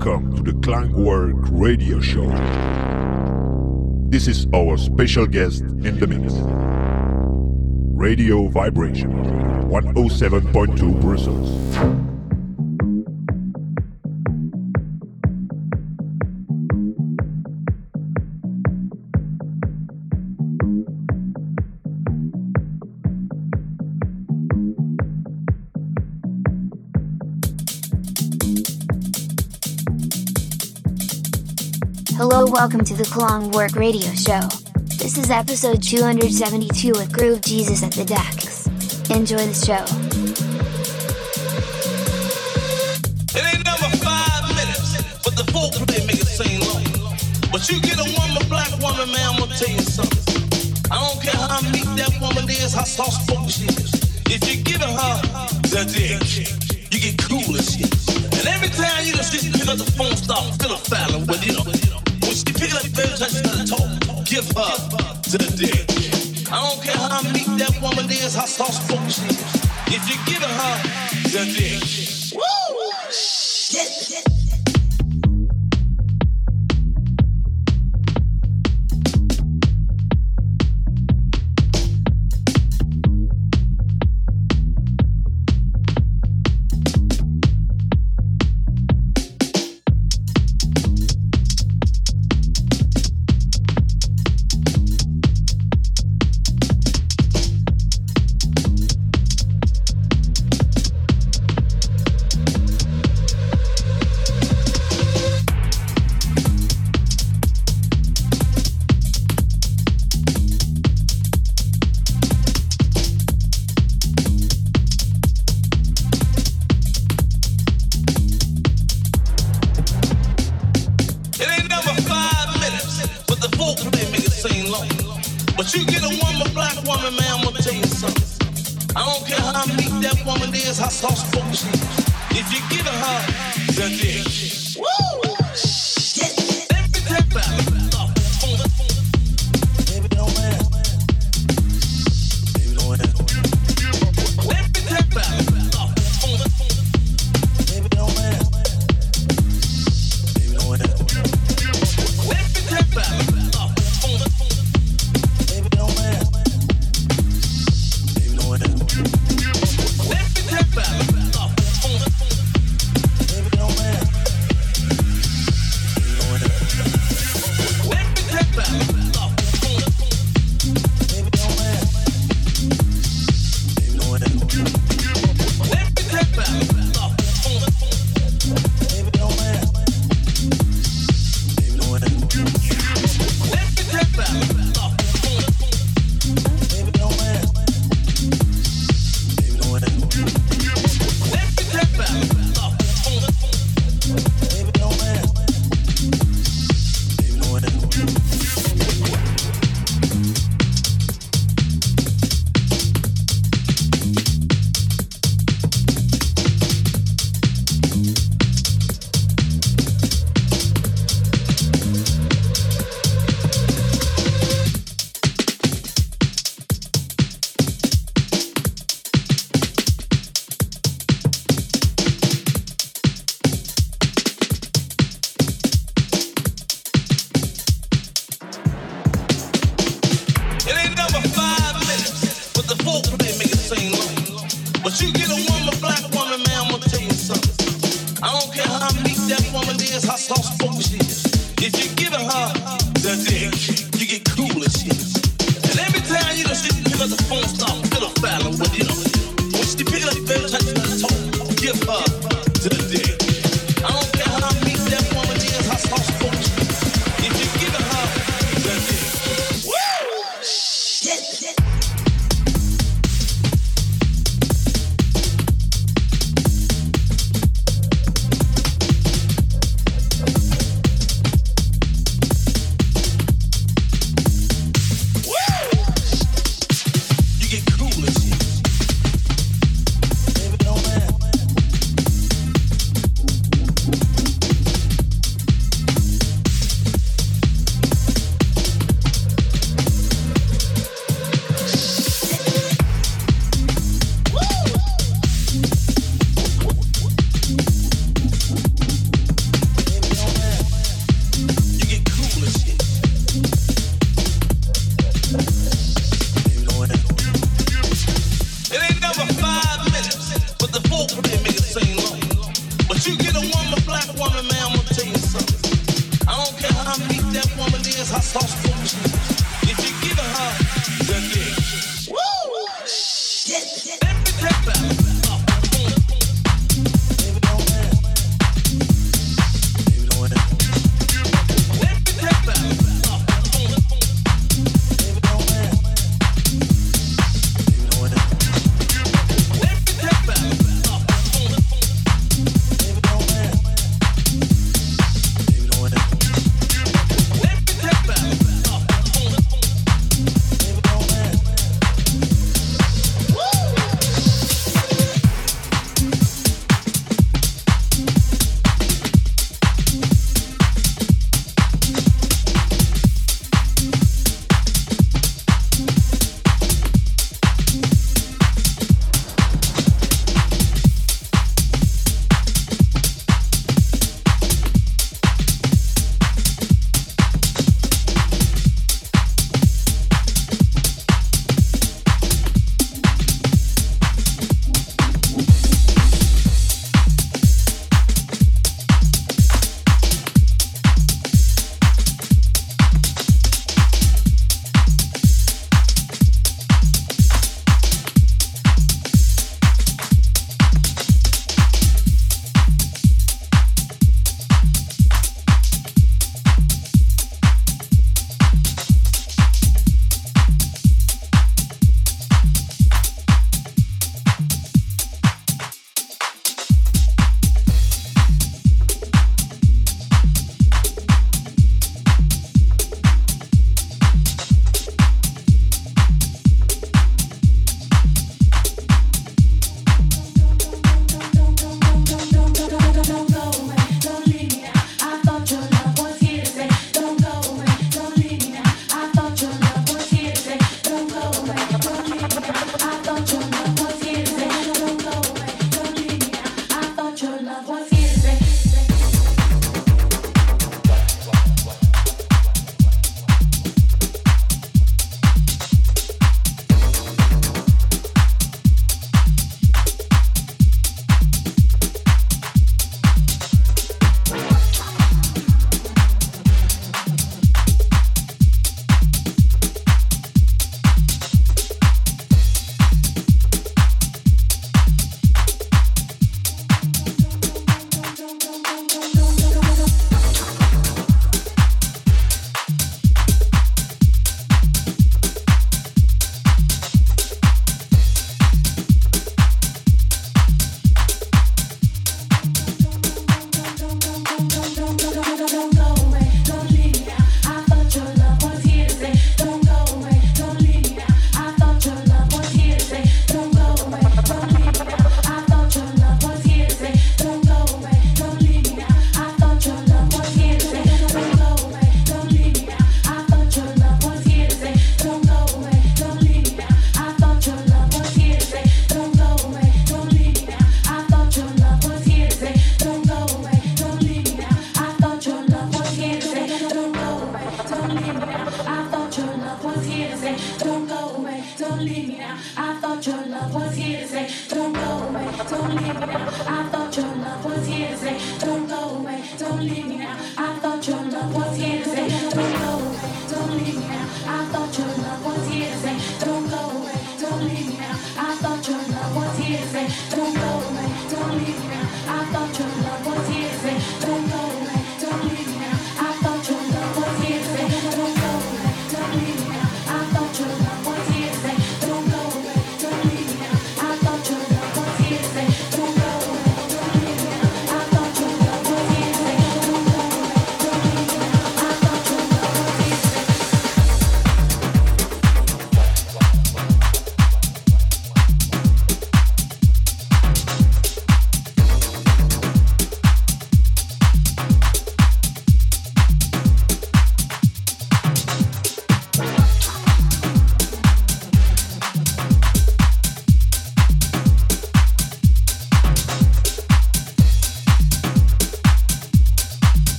Welcome to the Klangwork Radio Show. This is our special guest in the mix. Radio Vibration 107.2 Brussels. Welcome to the Klangwork Radio Show. This is episode 272 with Groove Jesus at the decks. Enjoy the show. It ain't never five minutes, but the foreplay make it seem long. But you get a woman, black woman, man, I'm gonna tell you something. I don't care how meek that woman is, how soft spoken she is. If you're giving her the dick, you get cool as shit. And every time you just pick up the phone, start fiddle with, you know, touch the talk, give her the dick. I don't care how meek that woman is, how soft spoken she is. If you're giving her the dick, woo,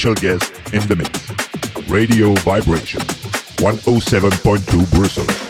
special guest in the mix. Radio Vibration, 107.2 Brussels.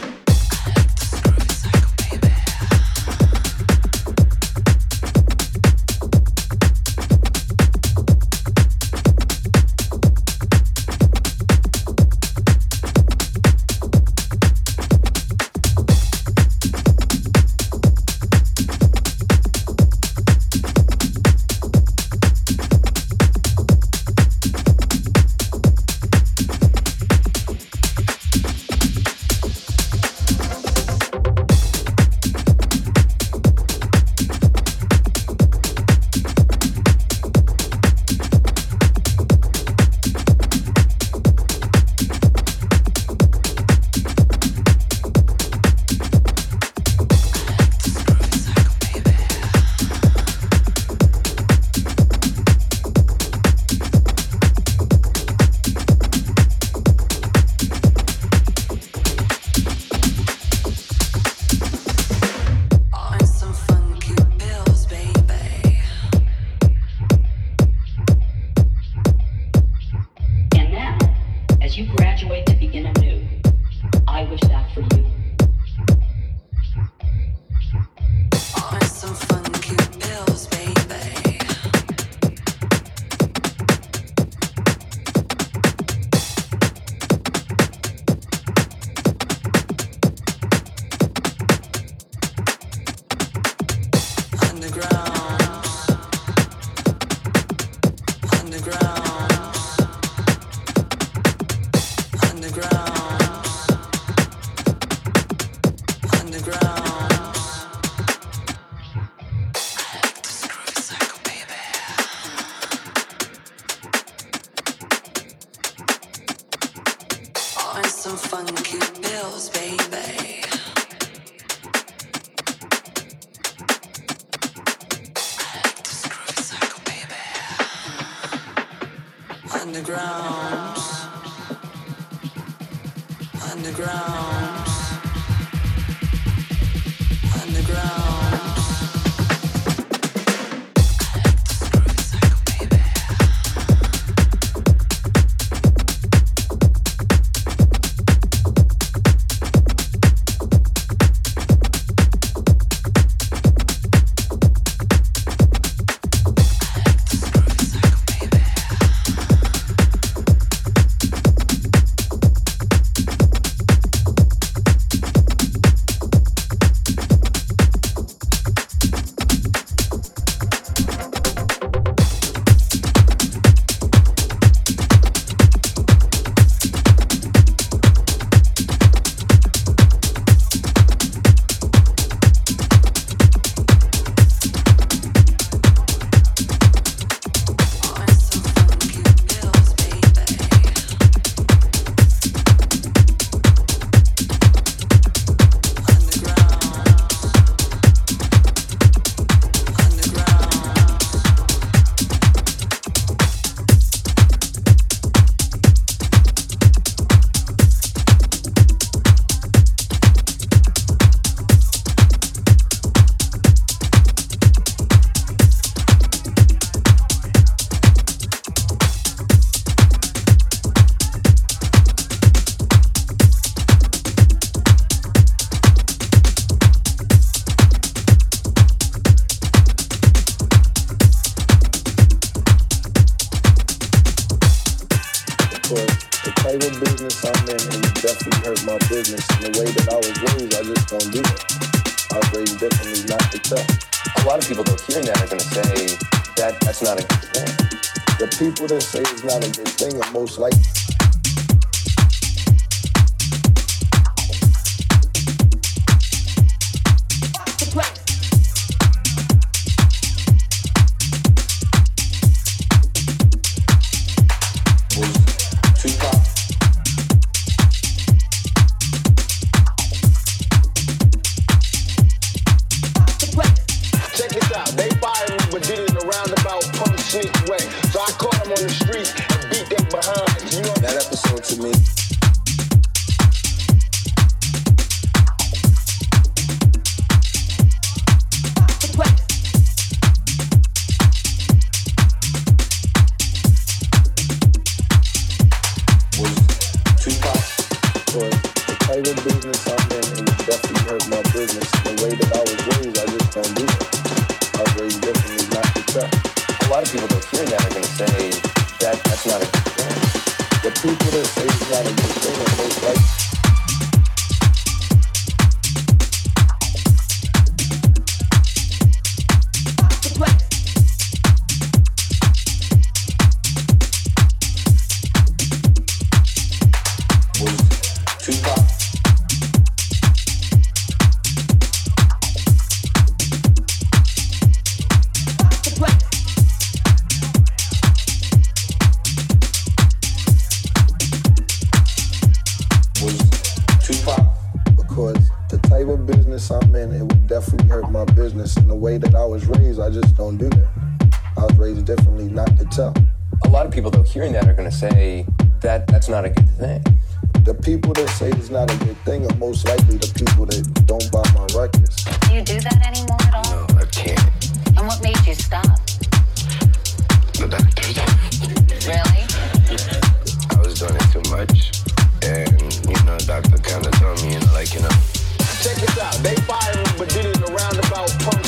out.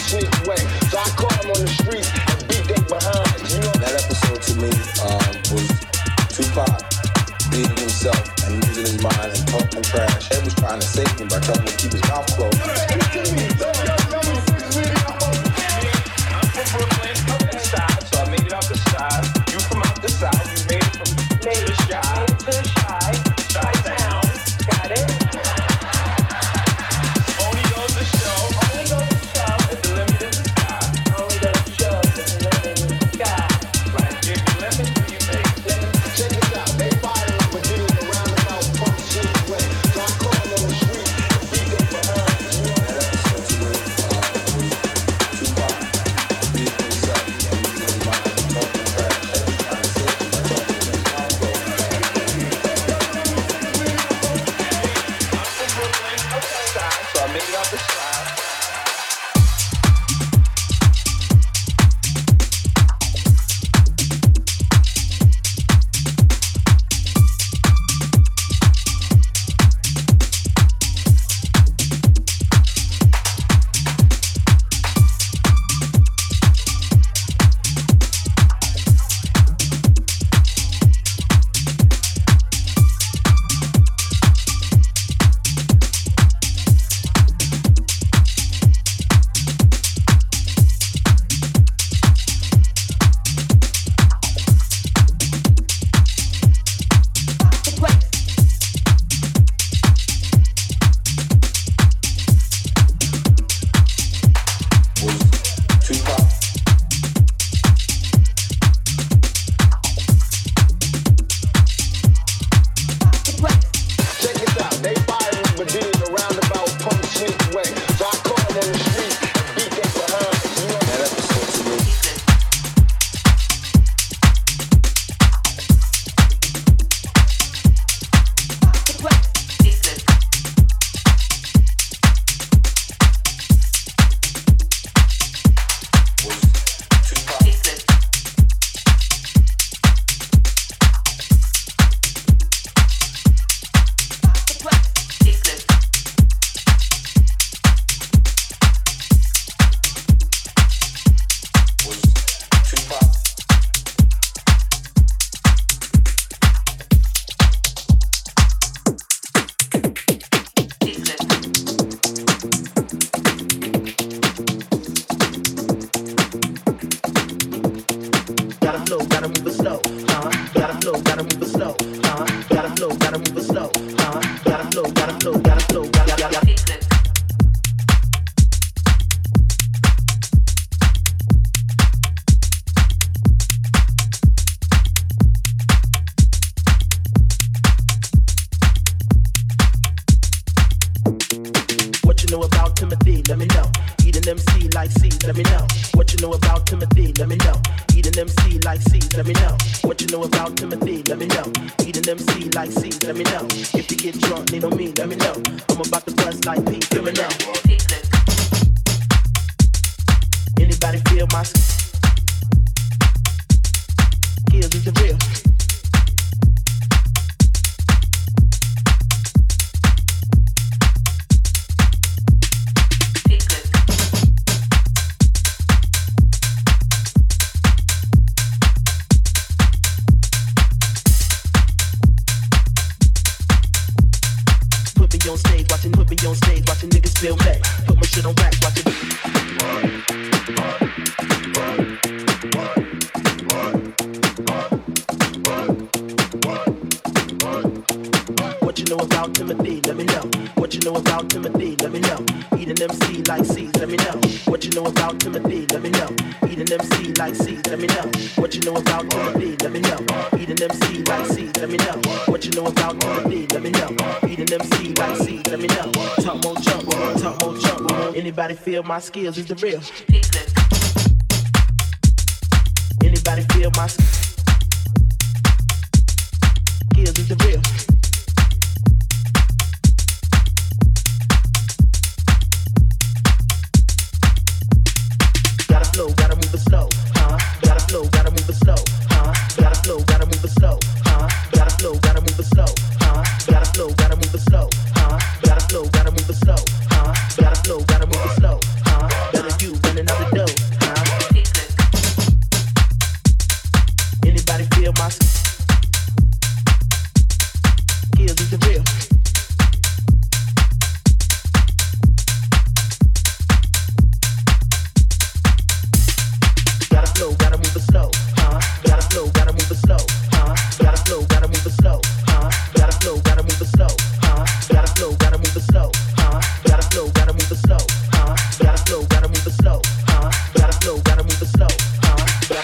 Feel my skills is the real?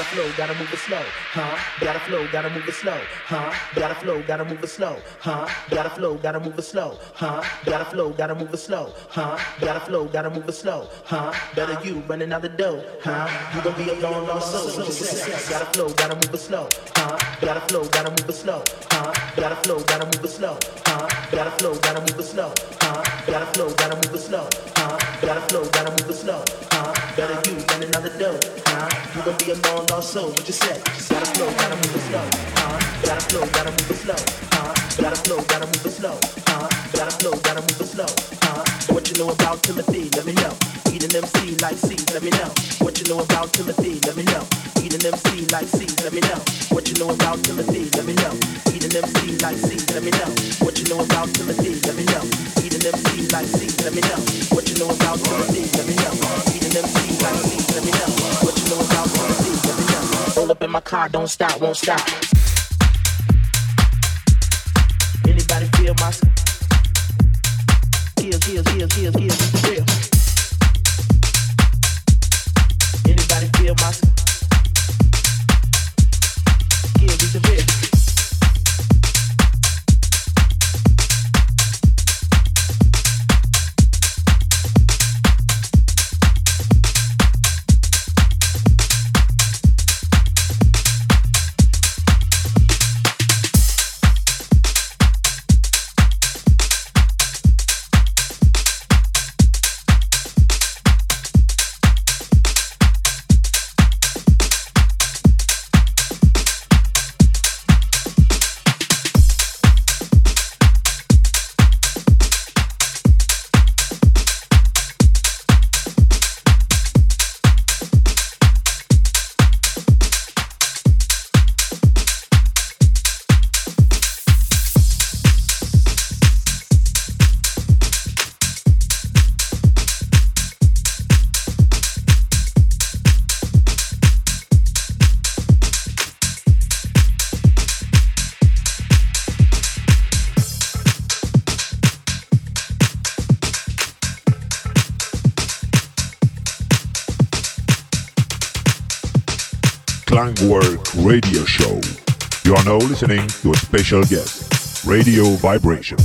Flow, gotta move it slow, huh? Gotta flow, gotta move it slow, huh? Gotta flow, gotta move it slow, huh? Gotta flow, gotta move it slow, huh? Gotta flow, gotta move it slow, huh? Gotta flow, gotta move it slow, huh? Better you running out the dough, huh? You gon' be a long lost soul. Gotta flow, gotta move it slow, huh? Gotta flow, gotta move it slow, huh? Gotta flow, gotta move it slow, huh? Gotta flow, gotta move it slow, huh? Gotta flow, gotta move it slow, huh? Gotta flow, gotta move it slow, huh? Better you running out the dough, huh? You gon' be a long lost soul. What you said? Gotta flow, gotta move it slow, huh? Gotta flow, gotta move it slow, huh? Gotta flow, gotta move it slow, huh? Gotta flow, gotta move it slow, huh? What you know about Timothy? Let me know. Eating MC like seeds, let me know. What you know about Timothy? Let me know. Eating MC like seeds, let me know. What you know about Timothy? Let me know. Eating MC like seeds, let me know. What you know about Timothy? Let me know. Eating MC like seeds, let me know. What you know about Timothy? Let me know. Eating MC like seeds, up in my car, don't stop, won't stop. Anybody feel my skills, skills, skills, skills, is the? Anybody feel my listening to a special guest, Radio Vibration.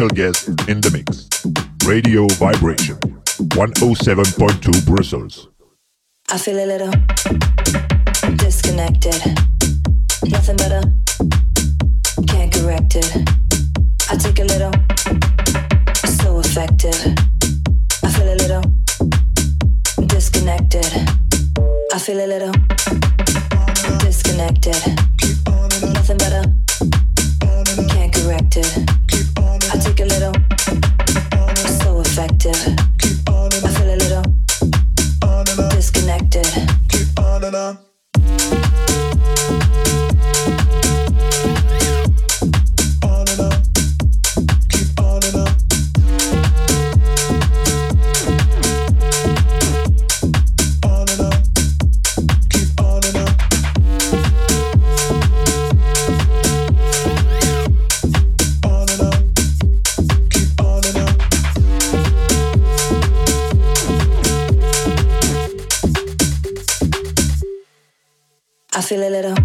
special guest in the mix. Radio Vibration 107.2 Brussels. I feel a little. na. feel a little.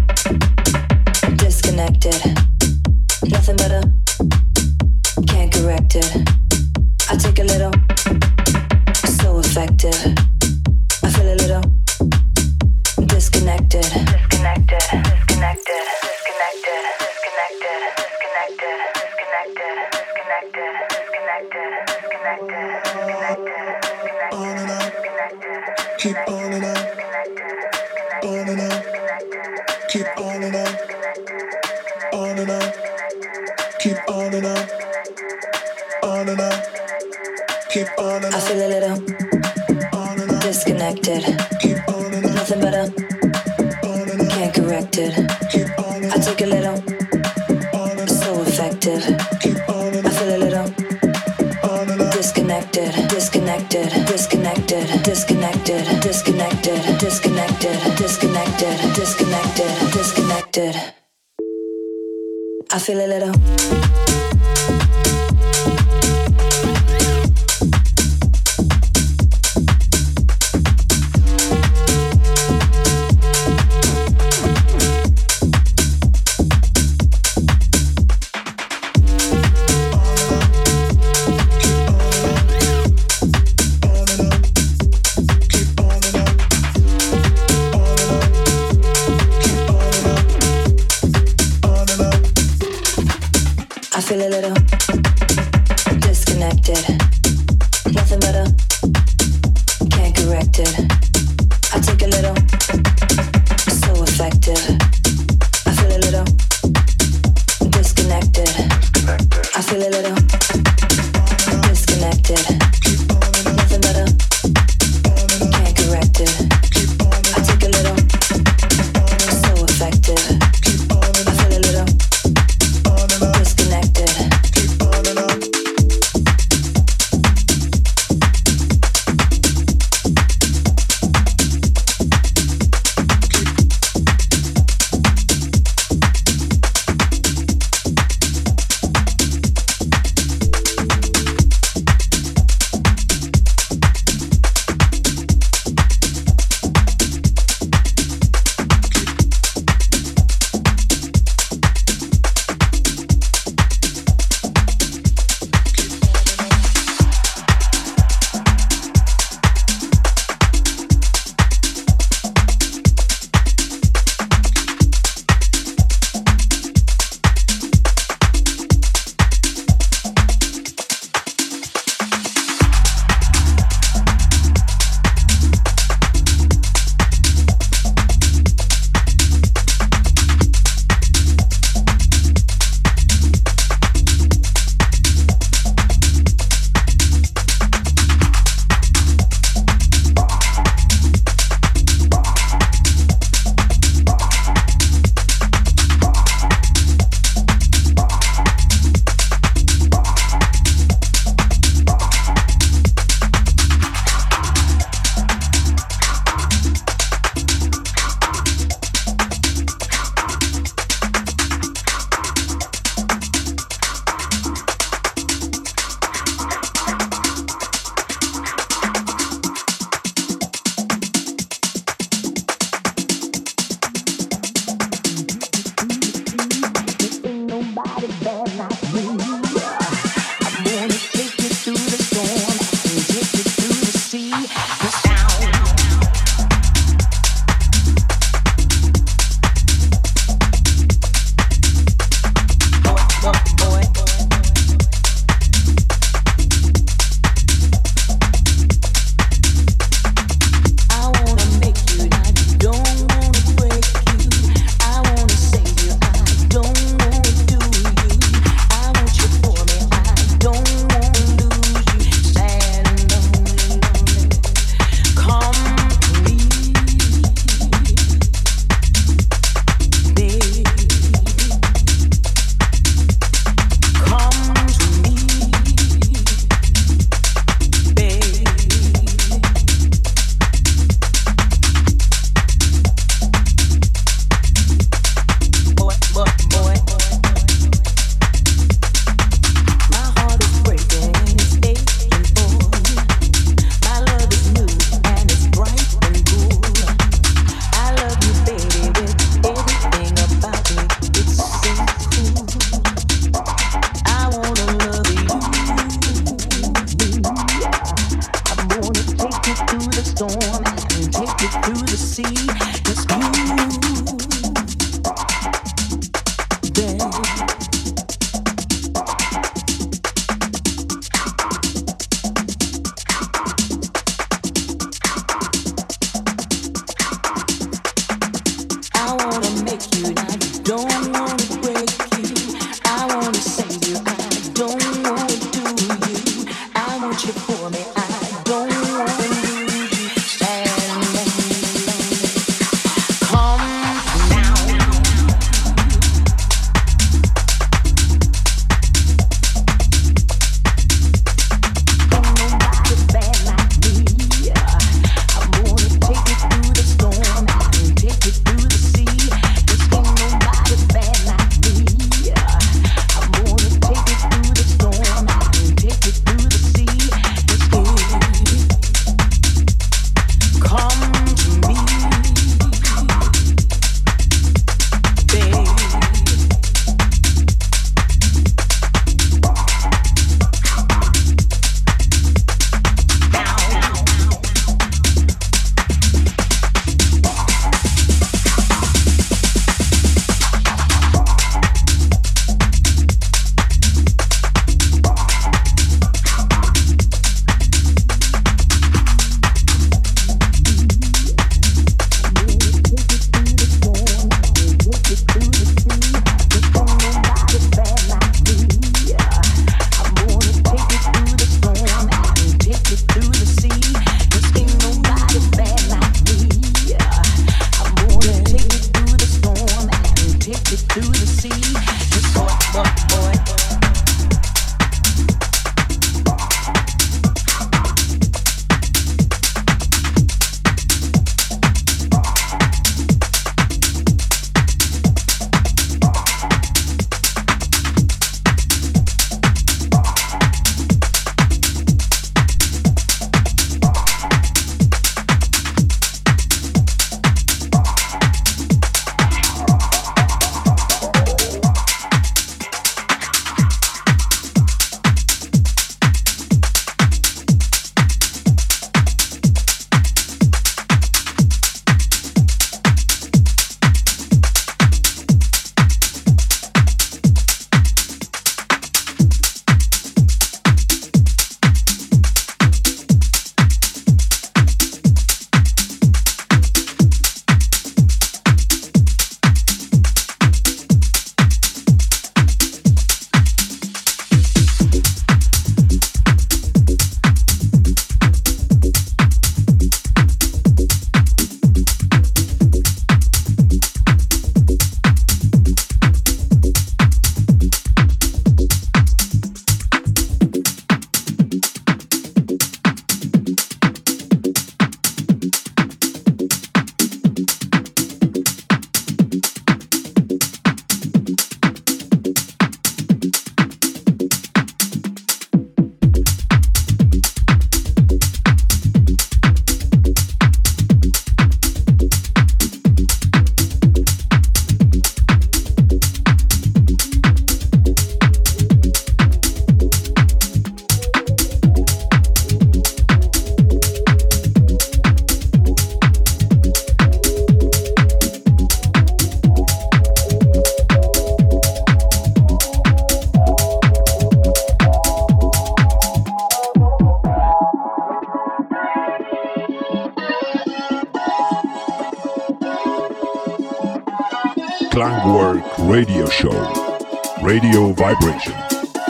Vibration.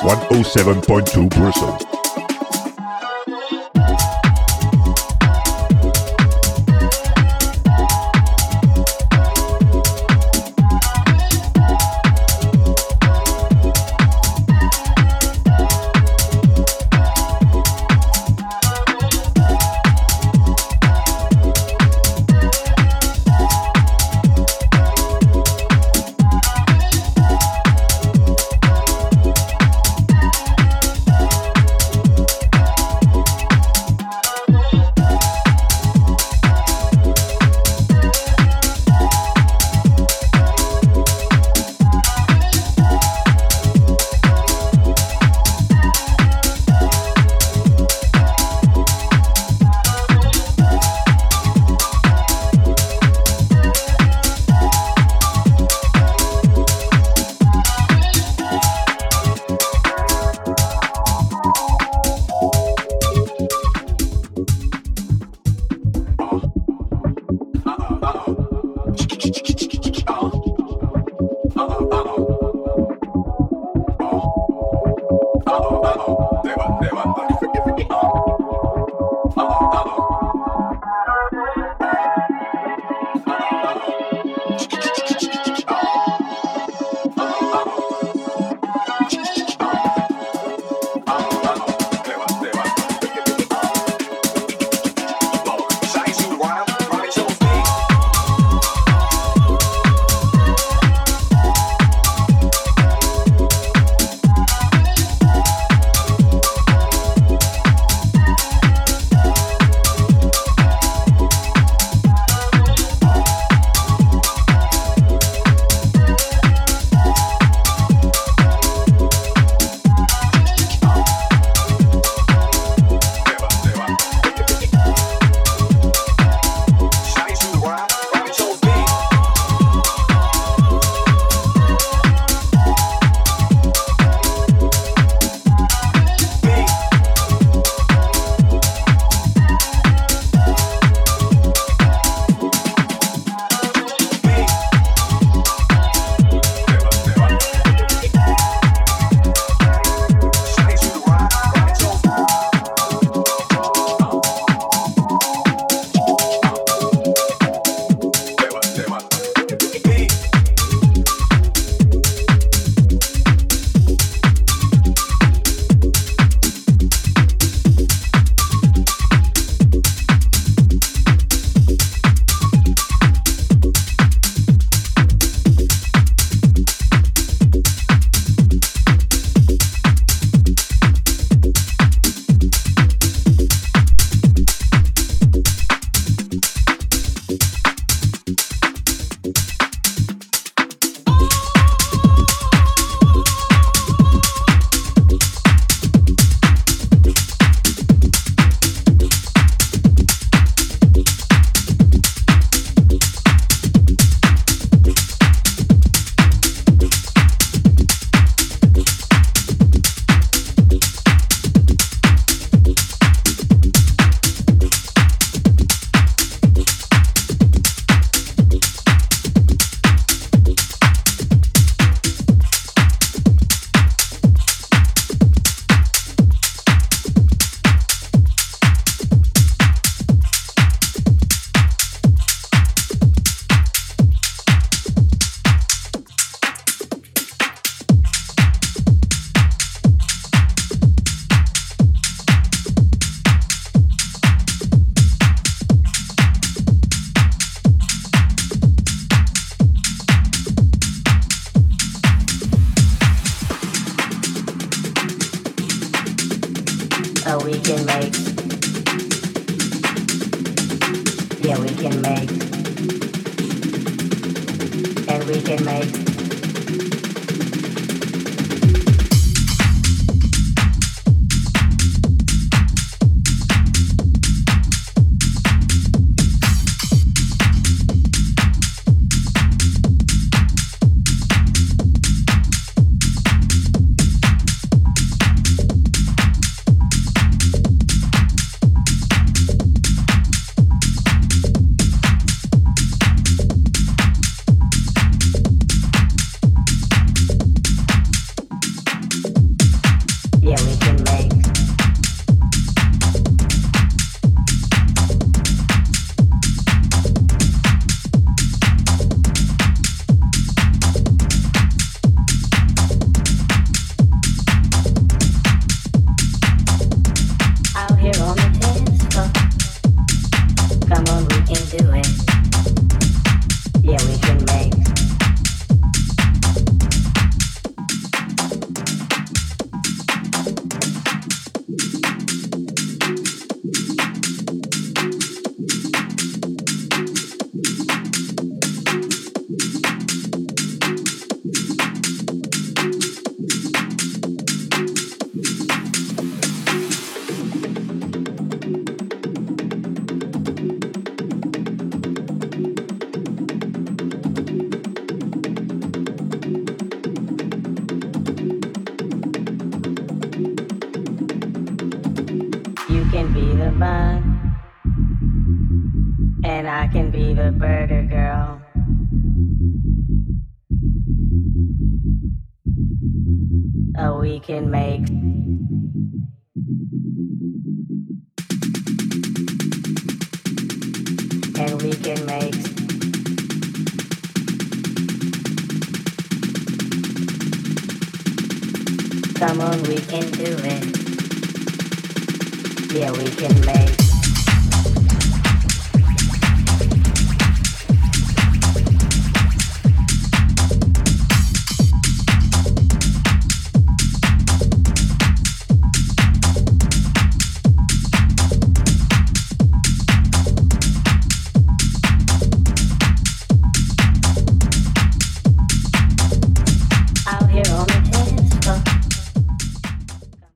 107.2 Brussels.